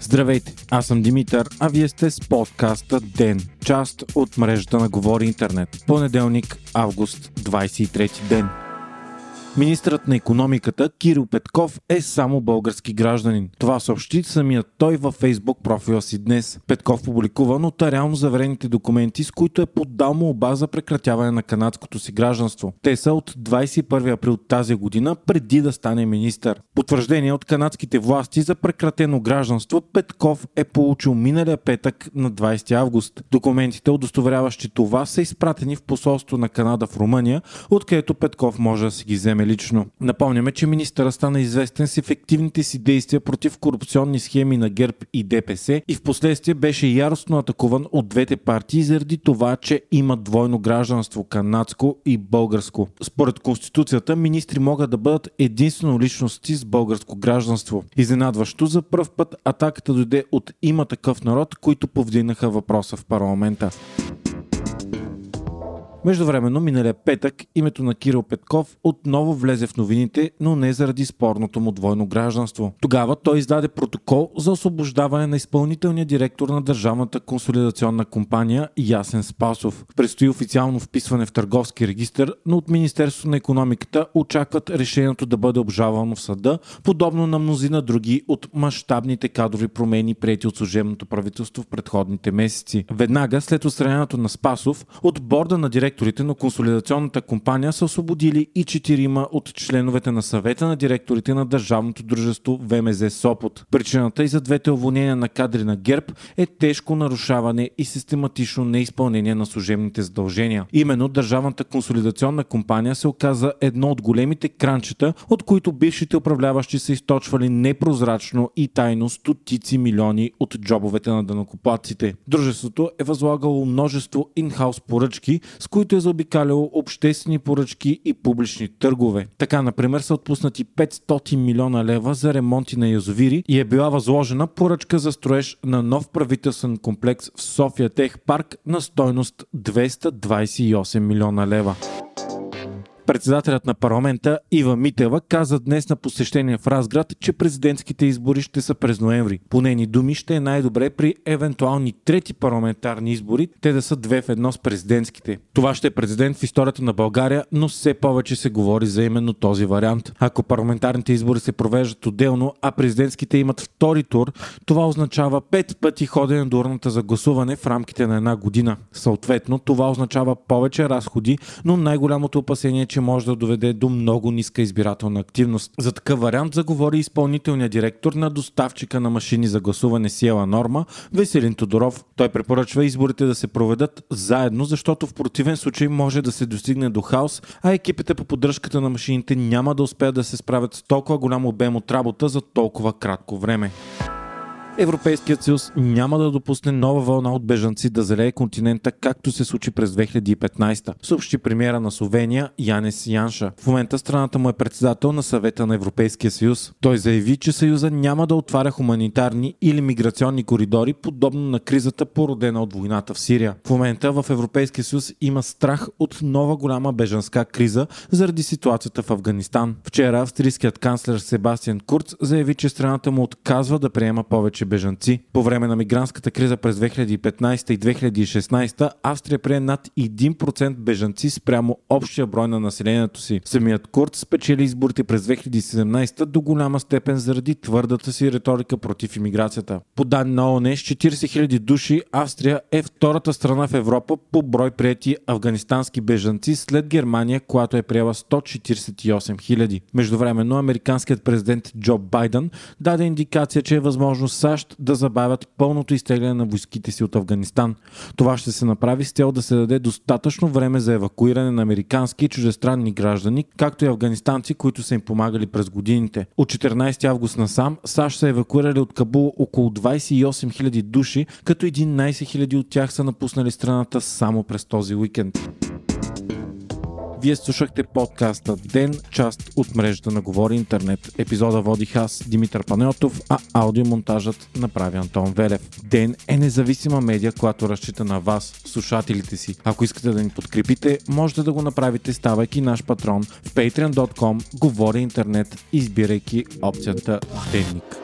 Здравейте, аз съм Димитър, а вие сте с подкаста ДЕН, част от мрежата на Говори Интернет. Понеделник, август, 23 ден. Министрът на економиката Кирил Петков е само български гражданин. Това съобщи самият той във фейсбук профила си днес. Петков публикува нотариално заверените документи, с които е поддал му оба за прекратяване на канадското си гражданство. Те са от 21 април тази година, преди да стане министър. Потвърждение от канадските власти за прекратено гражданство Петков е получил миналия петък на 20 август. Документите, удостоверяващи това, са изпратени в посолство на Канада в Румъния, откъдето Петков може да си ги вземе лично. Напомняме, че министъра стана известен с ефективните си действия против корупционни схеми на ГЕРБ и ДПС и в последствие беше яростно атакуван от двете партии заради това, че има двойно гражданство канадско и българско. Според Конституцията, министри могат да бъдат единствено личности с българско гражданство. Изненадващо за първ път атаката дойде от има такъв народ, които повдигнаха въпроса в парламента. Междувременно, миналия петък, името на Кирил Петков отново влезе в новините, но не заради спорното му двойно гражданство. Тогава той издаде протокол за освобождаване на изпълнителния директор на Държавната консолидационна компания Ясен Спасов. Предстои официално вписване в търговски регистр, но от Министерството на економиката очакват решението да бъде обжалвано в съда, подобно на мнозина други от мащабните кадрови промени, прияти от служебното правителство в предходните месеци. Веднага след отстраняването на Спасов, от борда на директор директорите на консолидационната компания са освободили и четирима от членовете на съвета на директорите на държавното дружество ВМЗ Сопот. Причината и за двете уволнения на кадри на ГЕРБ е тежко нарушаване и систематично неизпълнение на служебните задължения. Именно държавната консолидационна компания се оказа едно от големите кранчета, от които бившите управляващи са източвали непрозрачно и тайно стотици милиони от джобовете на данокоплаците. Дружеството е възлагало множество инхаус поръчки, с които които е заобикаляло обществени поръчки и публични търгове. Така, например, са отпуснати 500 милиона лева за ремонти на язовири и е била възложена поръчка за строеж на нов правителствен комплекс в София Тех парк на стойност 228 милиона лева. Председателят на парламента Ива Митева каза днес на посещение в Разград, че президентските избори ще са през ноември. По нейни думи ще е най-добре при евентуални трети парламентарни избори, те да са две в едно с президентските. Това ще е президент в историята на България, но все повече се говори за именно този вариант. Ако парламентарните избори се провеждат отделно, а президентските имат втори тур, това означава пет пъти ходене до урната за гласуване в рамките на една година. Съответно, това означава повече разходи, но най-голямото опасение е, че може да доведе до много ниска избирателна активност. За такъв вариант заговори изпълнителният директор на доставчика на машини за гласуване Сиела Норма, Веселин Тодоров. Той препоръчва изборите да се проведат заедно, защото в противен случай може да се достигне до хаос, а екипите по поддръжката на машините няма да успеят да се справят с толкова голям обем от работа за толкова кратко време. Европейският съюз няма да допусне нова вълна от бежанци да залее континента, както се случи през 2015, съобщи премиера на Словения Янес Янша. В момента страната му е председател на съвета на Европейския съюз. Той заяви, че съюза няма да отваря хуманитарни или миграционни коридори, подобно на кризата породена от войната в Сирия. В момента в Европейския съюз има страх от нова голяма бежанска криза заради ситуацията в Афганистан. Вчера австрийският канцлер Себастиан Курц заяви, че страната му отказва да приема повече повече бежанци. По време на мигрантската криза през 2015 и 2016 Австрия прие над 1% бежанци спрямо общия брой на населението си. Самият Курт спечели изборите през 2017 до голяма степен заради твърдата си риторика против иммиграцията. По данни на ООН с 40 000 души Австрия е втората страна в Европа по брой прияти афганистански бежанци след Германия, която е приела 148 000. Междувременно американският президент Джо Байден даде индикация, че е възможно САЩ САЩ да забавят пълното изтегляне на войските си от Афганистан. Това ще се направи с цел да се даде достатъчно време за евакуиране на американски и чуждестранни граждани, както и афганистанци, които са им помагали през годините. От 14 август насам САЩ са евакуирали от Кабул около 28 000 души, като 11 000 от тях са напуснали страната само през този уикенд. Вие слушахте подкаста Ден, част от мрежата на Говори Интернет. Епизода водих аз, Димитър Панеотов, а аудиомонтажът направи Антон Велев. Ден е независима медия, която разчита на вас, слушателите си. Ако искате да ни подкрепите, можете да го направите ставайки наш патрон в patreon.com Говори Интернет, избирайки опцията Денник.